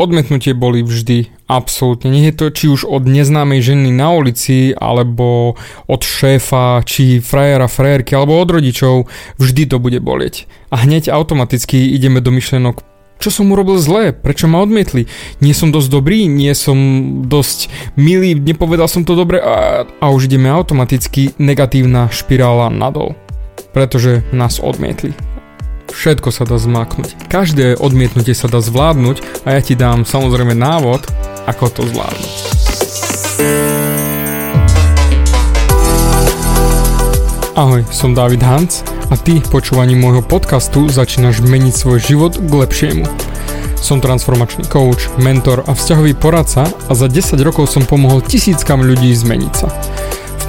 Odmietnutie boli vždy, absolútne. Nie je to či už od neznámej ženy na ulici, alebo od šéfa, či frajera, frajerky, alebo od rodičov, vždy to bude bolieť. A hneď automaticky ideme do myšlenok, čo som urobil zlé, prečo ma odmietli, nie som dosť dobrý, nie som dosť milý, nepovedal som to dobre a, a už ideme automaticky negatívna špirála nadol, pretože nás odmietli. Všetko sa dá zmaknúť. Každé odmietnutie sa dá zvládnuť a ja ti dám samozrejme návod, ako to zvládnuť. Ahoj, som David Hans a ty počúvaním môjho podcastu začínaš meniť svoj život k lepšiemu. Som transformačný coach, mentor a vzťahový poradca a za 10 rokov som pomohol tisíckam ľudí zmeniť sa.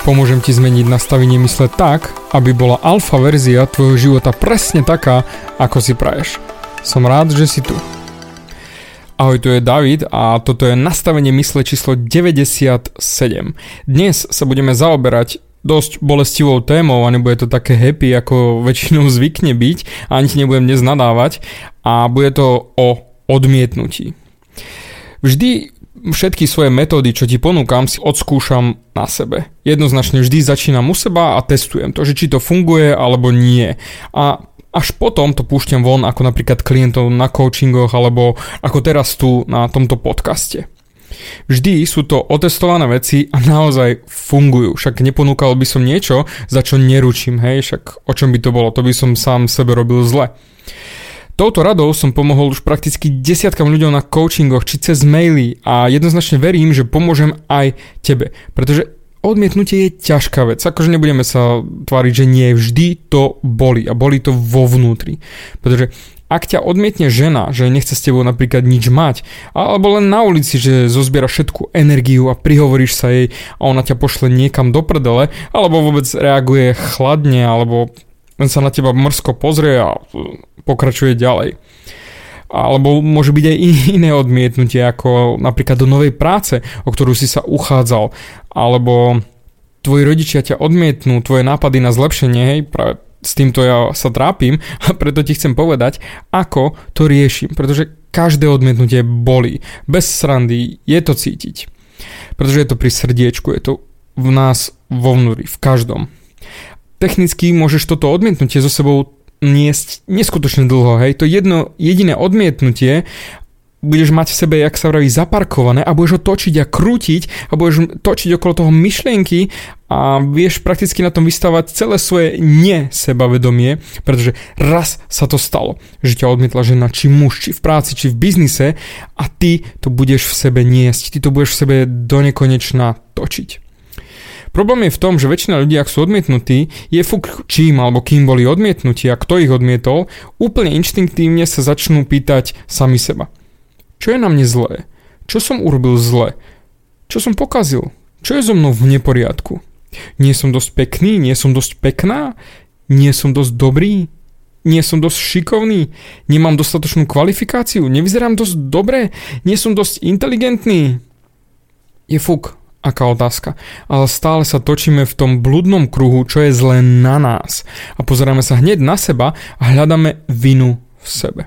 Pomôžem ti zmeniť nastavenie mysle tak, aby bola alfa verzia tvojho života presne taká, ako si praješ. Som rád, že si tu. Ahoj, tu je David a toto je nastavenie mysle číslo 97. Dnes sa budeme zaoberať dosť bolestivou témou a nebude to také happy, ako väčšinou zvykne byť ani ti nebudem dnes nadávať a bude to o odmietnutí. Vždy všetky svoje metódy, čo ti ponúkam, si odskúšam na sebe. Jednoznačne vždy začínam u seba a testujem to, že či to funguje alebo nie. A až potom to púšťam von ako napríklad klientov na coachingoch alebo ako teraz tu na tomto podcaste. Vždy sú to otestované veci a naozaj fungujú. Však neponúkal by som niečo, za čo neručím, hej, však o čom by to bolo, to by som sám sebe robil zle. Touto radou som pomohol už prakticky desiatkam ľuďom na coachingoch či cez maily a jednoznačne verím, že pomôžem aj tebe, pretože odmietnutie je ťažká vec. Akože nebudeme sa tváriť, že nie vždy to boli a boli to vo vnútri. Pretože ak ťa odmietne žena, že nechce s tebou napríklad nič mať, alebo len na ulici, že zozbiera všetku energiu a prihovoríš sa jej a ona ťa pošle niekam do prdele, alebo vôbec reaguje chladne, alebo len sa na teba mrsko pozrie a pokračuje ďalej alebo môže byť aj iné odmietnutie, ako napríklad do novej práce, o ktorú si sa uchádzal, alebo tvoji rodičia ťa odmietnú, tvoje nápady na zlepšenie, hej, práve s týmto ja sa trápim a preto ti chcem povedať, ako to riešim, pretože každé odmietnutie bolí. Bez srandy je to cítiť. Pretože je to pri srdiečku, je to v nás vo vnúri, v každom. Technicky môžeš toto odmietnutie so sebou niesť neskutočne dlho, hej. To jedno jediné odmietnutie budeš mať v sebe, jak sa vraví, zaparkované a budeš ho točiť a krútiť a budeš točiť okolo toho myšlienky a vieš prakticky na tom vystavať celé svoje nesebavedomie, pretože raz sa to stalo, že ťa odmietla žena, či muž, či v práci, či v biznise a ty to budeš v sebe niesť, ty to budeš v sebe do nekonečna točiť. Problém je v tom, že väčšina ľudí, ak sú odmietnutí, je fuk čím alebo kým boli odmietnutí a kto ich odmietol, úplne inštinktívne sa začnú pýtať sami seba. Čo je na mne zlé? Čo som urobil zle? Čo som pokazil? Čo je so mnou v neporiadku? Nie som dosť pekný? Nie som dosť pekná? Nie som dosť dobrý? Nie som dosť šikovný? Nemám dostatočnú kvalifikáciu? Nevyzerám dosť dobre? Nie som dosť inteligentný? Je fuk aká otázka. Ale stále sa točíme v tom bludnom kruhu, čo je zlé na nás. A pozeráme sa hneď na seba a hľadáme vinu v sebe.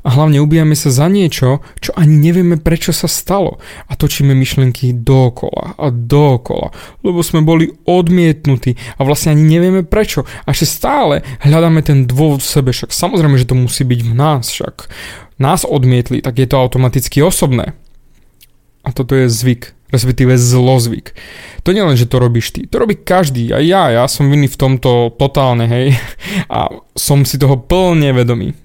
A hlavne ubijame sa za niečo, čo ani nevieme prečo sa stalo. A točíme myšlenky dokola a dokola, lebo sme boli odmietnutí a vlastne ani nevieme prečo. A ešte stále hľadáme ten dôvod v sebe, však samozrejme, že to musí byť v nás, však nás odmietli, tak je to automaticky osobné. A toto je zvyk respektíve zlozvyk. To nie len, že to robíš ty, to robí každý, aj ja, ja som vinný v tomto totálne, hej, a som si toho plne vedomý.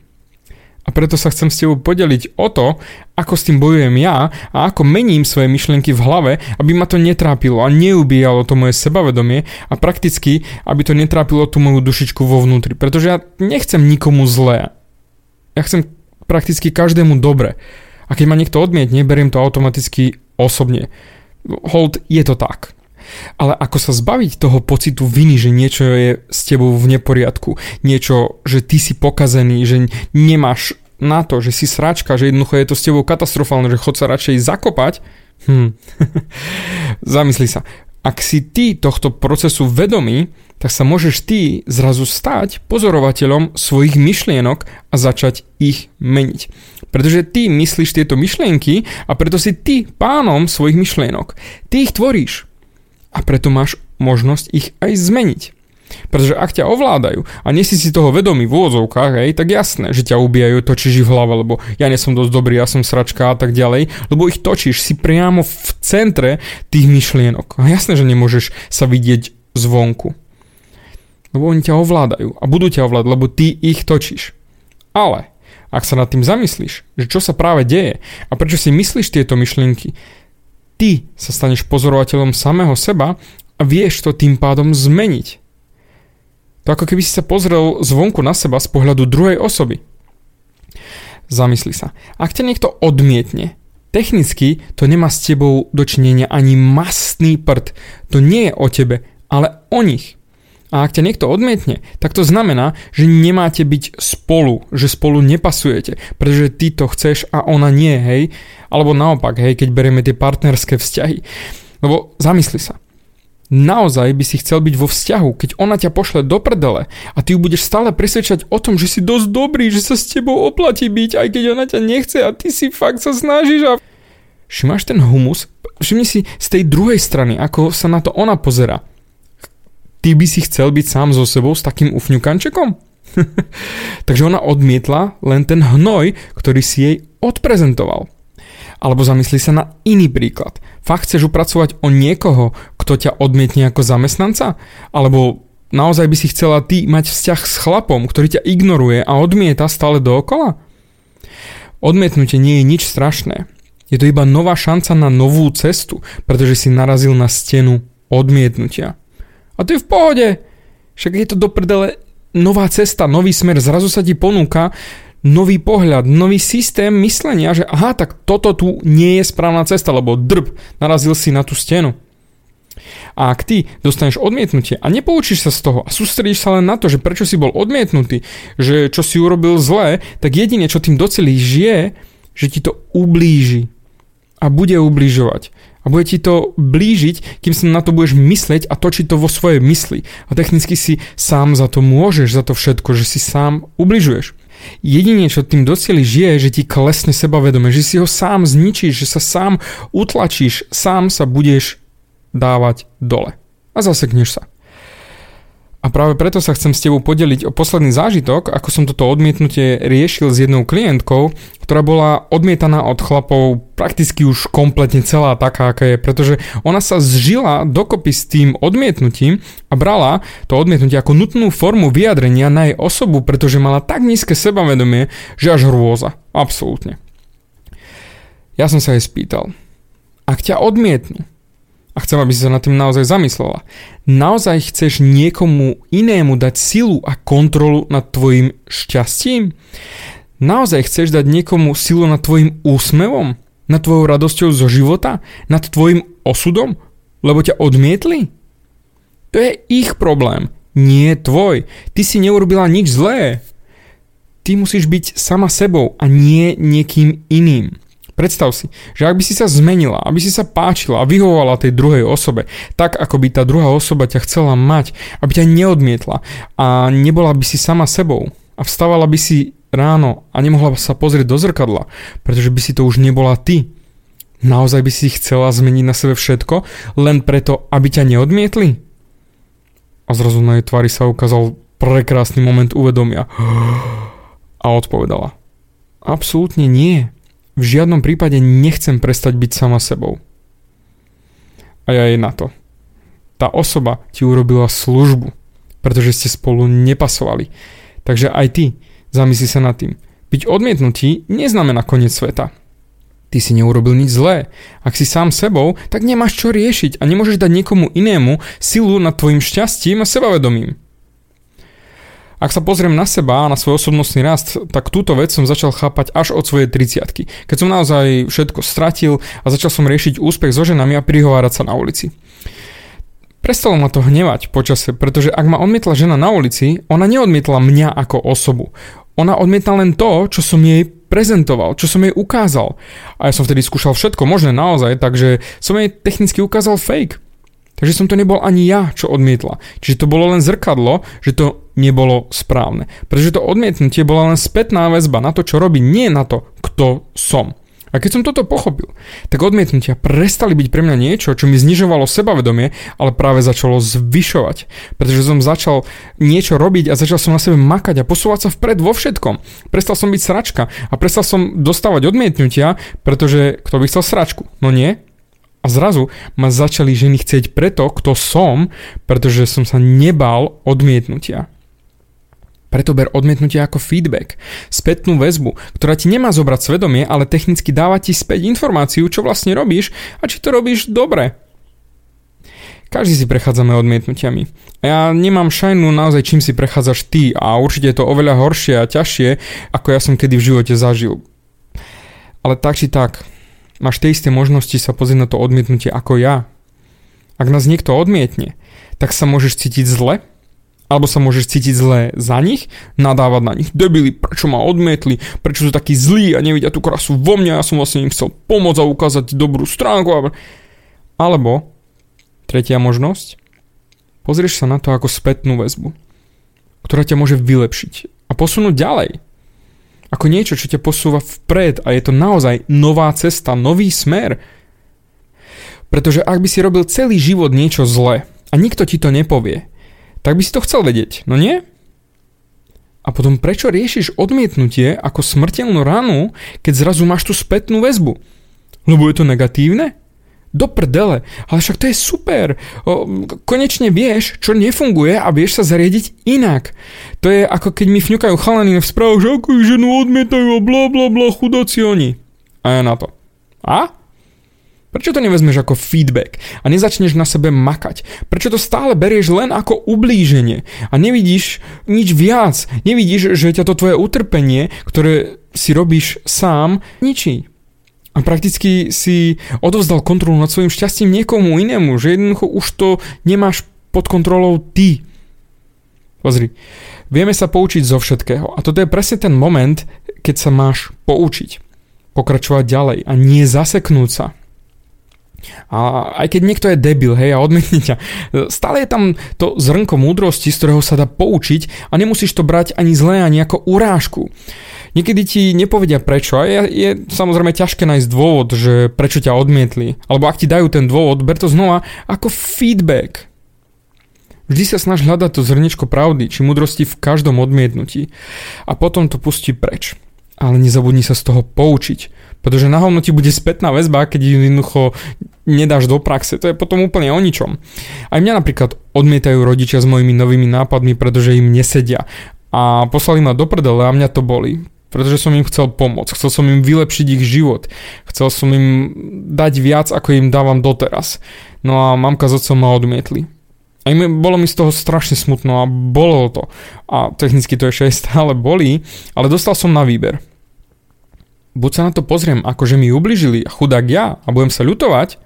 A preto sa chcem s tebou podeliť o to, ako s tým bojujem ja a ako mením svoje myšlienky v hlave, aby ma to netrápilo a neubíjalo to moje sebavedomie a prakticky, aby to netrápilo tú moju dušičku vo vnútri. Pretože ja nechcem nikomu zlé. Ja chcem prakticky každému dobre. A keď ma niekto odmietne, beriem to automaticky osobne. Hold, je to tak. Ale ako sa zbaviť toho pocitu viny, že niečo je s tebou v neporiadku, niečo, že ty si pokazený, že nemáš na to, že si sračka, že jednoducho je to s tebou katastrofálne, že chod sa radšej zakopať, hm. zamysli sa. Ak si ty tohto procesu vedomý, tak sa môžeš ty zrazu stať pozorovateľom svojich myšlienok a začať ich meniť. Pretože ty myslíš tieto myšlienky a preto si ty pánom svojich myšlienok. Ty ich tvoríš. A preto máš možnosť ich aj zmeniť. Pretože ak ťa ovládajú a nie si si toho vedomý v úvodzovkách, hej, tak jasné, že ťa ubijajú, točíš v hlave, lebo ja nie som dosť dobrý, ja som sračka a tak ďalej, lebo ich točíš si priamo v centre tých myšlienok. A jasné, že nemôžeš sa vidieť zvonku. Lebo oni ťa ovládajú a budú ťa ovládať, lebo ty ich točíš. Ale ak sa nad tým zamyslíš, že čo sa práve deje a prečo si myslíš tieto myšlienky, ty sa staneš pozorovateľom samého seba a vieš to tým pádom zmeniť. To ako keby si sa pozrel zvonku na seba z pohľadu druhej osoby. Zamysli sa. Ak ťa niekto odmietne, technicky to nemá s tebou dočinenia ani mastný prd. To nie je o tebe, ale o nich. A ak ťa niekto odmietne, tak to znamená, že nemáte byť spolu, že spolu nepasujete, pretože ty to chceš a ona nie, hej. Alebo naopak, hej, keď berieme tie partnerské vzťahy. Lebo zamysli sa. Naozaj by si chcel byť vo vzťahu, keď ona ťa pošle do prdele a ty ju budeš stále presvedčať o tom, že si dosť dobrý, že sa s tebou oplatí byť, aj keď ona ťa nechce a ty si fakt sa snažíš a... Všimáš ten humus? Všimni si z tej druhej strany, ako sa na to ona pozera ty by si chcel byť sám so sebou s takým ufňukančekom? Takže ona odmietla len ten hnoj, ktorý si jej odprezentoval. Alebo zamysli sa na iný príklad. Fakt chceš upracovať o niekoho, kto ťa odmietne ako zamestnanca? Alebo naozaj by si chcela ty mať vzťah s chlapom, ktorý ťa ignoruje a odmieta stále dookola? Odmietnutie nie je nič strašné. Je to iba nová šanca na novú cestu, pretože si narazil na stenu odmietnutia. A to je v pohode. Však je to do prdele nová cesta, nový smer, zrazu sa ti ponúka nový pohľad, nový systém myslenia, že aha, tak toto tu nie je správna cesta, lebo drb, narazil si na tú stenu. A ak ty dostaneš odmietnutie a nepoučíš sa z toho a sústredíš sa len na to, že prečo si bol odmietnutý, že čo si urobil zlé, tak jedine, čo tým docelíš je, že ti to ublíži a bude ubližovať a bude ti to blížiť, kým sa na to budeš myslieť a točiť to vo svojej mysli. A technicky si sám za to môžeš, za to všetko, že si sám ubližuješ. Jedine, čo tým docieliš je, že ti klesne sebavedome, že si ho sám zničíš, že sa sám utlačíš, sám sa budeš dávať dole. A zasekneš sa. A práve preto sa chcem s tebou podeliť o posledný zážitok, ako som toto odmietnutie riešil s jednou klientkou, ktorá bola odmietaná od chlapov prakticky už kompletne celá taká, aká je, pretože ona sa zžila dokopy s tým odmietnutím a brala to odmietnutie ako nutnú formu vyjadrenia na jej osobu, pretože mala tak nízke sebavedomie, že až hrôza. Absolútne. Ja som sa jej spýtal, ak ťa odmietnú, a chcem, aby si sa nad tým naozaj zamyslela. Naozaj chceš niekomu inému dať silu a kontrolu nad tvojim šťastím? Naozaj chceš dať niekomu silu nad tvojim úsmevom? Nad tvojou radosťou zo života? Nad tvojim osudom? Lebo ťa odmietli? To je ich problém, nie tvoj. Ty si neurobila nič zlé. Ty musíš byť sama sebou a nie niekým iným. Predstav si, že ak by si sa zmenila, aby si sa páčila a vyhovovala tej druhej osobe, tak ako by tá druhá osoba ťa chcela mať, aby ťa neodmietla a nebola by si sama sebou a vstávala by si ráno a nemohla sa pozrieť do zrkadla, pretože by si to už nebola ty. Naozaj by si chcela zmeniť na sebe všetko, len preto, aby ťa neodmietli? A zrazu na jej tvári sa ukázal prekrásny moment uvedomia. A odpovedala. Absolútne nie v žiadnom prípade nechcem prestať byť sama sebou. A ja jej na to. Tá osoba ti urobila službu, pretože ste spolu nepasovali. Takže aj ty zamysli sa nad tým. Byť odmietnutý neznamená koniec sveta. Ty si neurobil nič zlé. Ak si sám sebou, tak nemáš čo riešiť a nemôžeš dať niekomu inému silu nad tvojim šťastím a sebavedomím. Ak sa pozriem na seba a na svoj osobnostný rast, tak túto vec som začal chápať až od svojej 30 keď som naozaj všetko stratil a začal som riešiť úspech so ženami a prihovárať sa na ulici. Prestalo ma to hnevať počase, pretože ak ma odmietla žena na ulici, ona neodmietla mňa ako osobu. Ona odmietla len to, čo som jej prezentoval, čo som jej ukázal. A ja som vtedy skúšal všetko možné naozaj, takže som jej technicky ukázal fake. Takže som to nebol ani ja, čo odmietla. Čiže to bolo len zrkadlo, že to nebolo správne. Pretože to odmietnutie bola len spätná väzba na to, čo robí, nie na to, kto som. A keď som toto pochopil, tak odmietnutia prestali byť pre mňa niečo, čo mi znižovalo sebavedomie, ale práve začalo zvyšovať. Pretože som začal niečo robiť a začal som na sebe makať a posúvať sa vpred vo všetkom. Prestal som byť sračka a prestal som dostávať odmietnutia, pretože kto by chcel sračku? No nie, a zrazu ma začali ženy chcieť preto, kto som, pretože som sa nebal odmietnutia. Preto ber odmietnutie ako feedback, spätnú väzbu, ktorá ti nemá zobrať svedomie, ale technicky dáva ti späť informáciu, čo vlastne robíš a či to robíš dobre. Každý si prechádzame odmietnutiami. Ja nemám šajnu naozaj, čím si prechádzaš ty a určite je to oveľa horšie a ťažšie, ako ja som kedy v živote zažil. Ale tak či tak, máš tie isté možnosti sa pozrieť na to odmietnutie ako ja. Ak nás niekto odmietne, tak sa môžeš cítiť zle, alebo sa môžeš cítiť zle za nich, nadávať na nich. Debili, prečo ma odmietli, prečo sú takí zlí a nevidia tú krasu vo mne, ja som vlastne im chcel pomôcť a ukázať dobrú stránku. Alebo, tretia možnosť, pozrieš sa na to ako spätnú väzbu, ktorá ťa môže vylepšiť a posunúť ďalej. Ako niečo, čo ťa posúva vpred a je to naozaj nová cesta, nový smer. Pretože ak by si robil celý život niečo zle a nikto ti to nepovie, tak by si to chcel vedieť, no nie? A potom prečo riešiš odmietnutie ako smrteľnú ranu, keď zrazu máš tú spätnú väzbu? Lebo je to negatívne? Do prdele, ale však to je super. O, konečne vieš, čo nefunguje a vieš sa zariadiť inak. To je ako keď mi fňukajú chalany v správach, že ako ženu odmietajú a bla bla bla chudáci oni. A ja na to. A? Prečo to nevezmeš ako feedback a nezačneš na sebe makať? Prečo to stále berieš len ako ublíženie a nevidíš nič viac? Nevidíš, že ťa to tvoje utrpenie, ktoré si robíš sám, ničí? A prakticky si odovzdal kontrolu nad svojim šťastím niekomu inému, že jednoducho už to nemáš pod kontrolou ty. Pozri, vieme sa poučiť zo všetkého a toto je presne ten moment, keď sa máš poučiť. Pokračovať ďalej a nie zaseknúť sa. A aj keď niekto je debil, hej, a odmietne ťa, stále je tam to zrnko múdrosti, z ktorého sa dá poučiť a nemusíš to brať ani zlé, ani ako urážku. Niekedy ti nepovedia prečo a je, je samozrejme ťažké nájsť dôvod, že prečo ťa odmietli. Alebo ak ti dajú ten dôvod, ber to znova ako feedback. Vždy sa snaž hľadať to zrniečko pravdy či múdrosti v každom odmietnutí a potom to pustí preč. Ale nezabudni sa z toho poučiť pretože na hovno ti bude spätná väzba, keď jednoducho nedáš do praxe. To je potom úplne o ničom. Aj mňa napríklad odmietajú rodičia s mojimi novými nápadmi, pretože im nesedia. A poslali ma do prdele a mňa to boli pretože som im chcel pomôcť, chcel som im vylepšiť ich život, chcel som im dať viac, ako im dávam doteraz. No a mamka s otcom ma odmietli. A im, bolo mi z toho strašne smutno a bolo to. A technicky to ešte aj stále bolí, ale dostal som na výber buď sa na to pozriem ako, že mi ubližili chudák ja a budem sa ľutovať,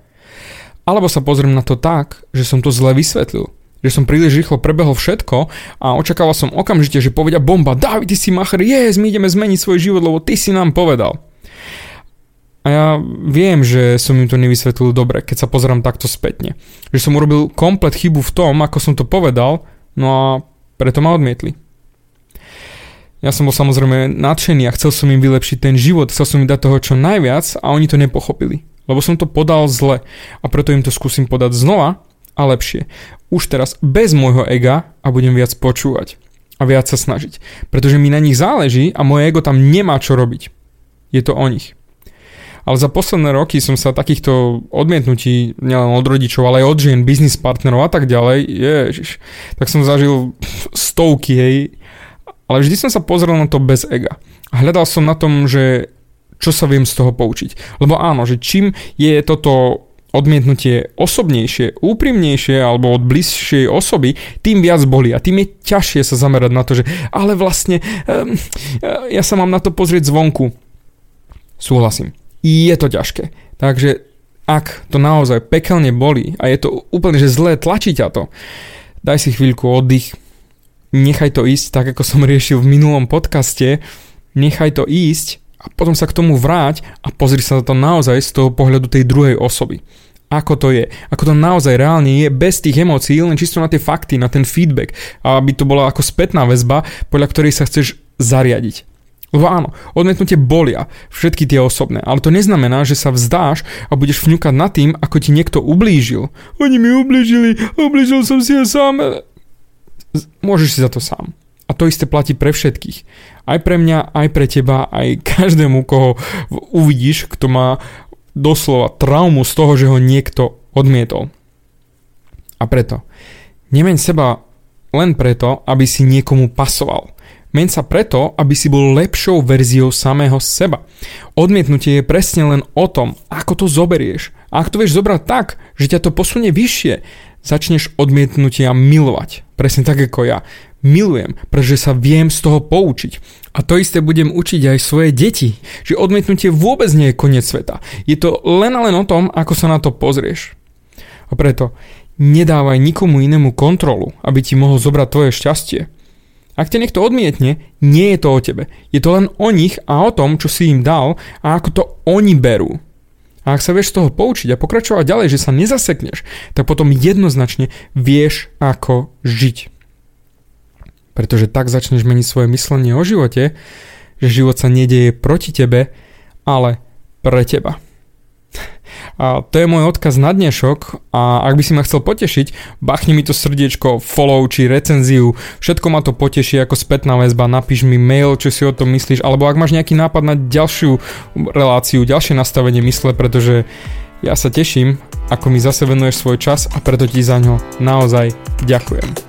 alebo sa pozriem na to tak, že som to zle vysvetlil. Že som príliš rýchlo prebehol všetko a očakával som okamžite, že povedia bomba, David, ty si macher, yes, my ideme zmeniť svoj život, lebo ty si nám povedal. A ja viem, že som im to nevysvetlil dobre, keď sa pozerám takto spätne. Že som urobil komplet chybu v tom, ako som to povedal, no a preto ma odmietli. Ja som bol samozrejme nadšený a chcel som im vylepšiť ten život, chcel som im dať toho čo najviac a oni to nepochopili. Lebo som to podal zle a preto im to skúsim podať znova a lepšie. Už teraz bez môjho ega a budem viac počúvať a viac sa snažiť. Pretože mi na nich záleží a moje ego tam nemá čo robiť. Je to o nich. Ale za posledné roky som sa takýchto odmietnutí, nielen od rodičov, ale aj od žien, biznis partnerov a tak ďalej, ježiš, tak som zažil stovky, hej, ale vždy som sa pozrel na to bez ega. Hľadal som na tom, že čo sa viem z toho poučiť. Lebo áno, že čím je toto odmietnutie osobnejšie, úprimnejšie alebo od bližšej osoby, tým viac boli a tým je ťažšie sa zamerať na to, že ale vlastne um, ja sa mám na to pozrieť zvonku. Súhlasím. Je to ťažké. Takže ak to naozaj pekelne boli a je to úplne, že zlé, tlačí ťa to, daj si chvíľku oddych, nechaj to ísť, tak ako som riešil v minulom podcaste, nechaj to ísť a potom sa k tomu vráť a pozri sa na to naozaj z toho pohľadu tej druhej osoby. Ako to je, ako to naozaj reálne je, bez tých emócií, len čisto na tie fakty, na ten feedback, aby to bola ako spätná väzba, podľa ktorej sa chceš zariadiť. Lebo áno, odmietnutie bolia, všetky tie osobné, ale to neznamená, že sa vzdáš a budeš vňukať nad tým, ako ti niekto ublížil. Oni mi ublížili, ublížil som si ja sám. Môžeš si za to sám. A to isté platí pre všetkých. Aj pre mňa, aj pre teba, aj každému, koho uvidíš, kto má doslova traumu z toho, že ho niekto odmietol. A preto, nemeň seba len preto, aby si niekomu pasoval. Meň sa preto, aby si bol lepšou verziou samého seba. Odmietnutie je presne len o tom, ako to zoberieš. A ak to vieš zobrať tak, že ťa to posunie vyššie, začneš odmietnutia milovať. Presne tak ako ja. Milujem, pretože sa viem z toho poučiť. A to isté budem učiť aj svoje deti, že odmietnutie vôbec nie je koniec sveta. Je to len a len o tom, ako sa na to pozrieš. A preto nedávaj nikomu inému kontrolu, aby ti mohol zobrať tvoje šťastie. Ak ťa niekto odmietne, nie je to o tebe. Je to len o nich a o tom, čo si im dal a ako to oni berú. A ak sa vieš z toho poučiť a pokračovať ďalej, že sa nezasekneš, tak potom jednoznačne vieš, ako žiť. Pretože tak začneš meniť svoje myslenie o živote, že život sa nedieje proti tebe, ale pre teba. A to je môj odkaz na dnešok a ak by si ma chcel potešiť, bachni mi to srdiečko, follow či recenziu, všetko ma to poteší ako spätná väzba, napíš mi mail, čo si o tom myslíš, alebo ak máš nejaký nápad na ďalšiu reláciu, ďalšie nastavenie mysle, pretože ja sa teším, ako mi zase venuješ svoj čas a preto ti za ňo naozaj ďakujem.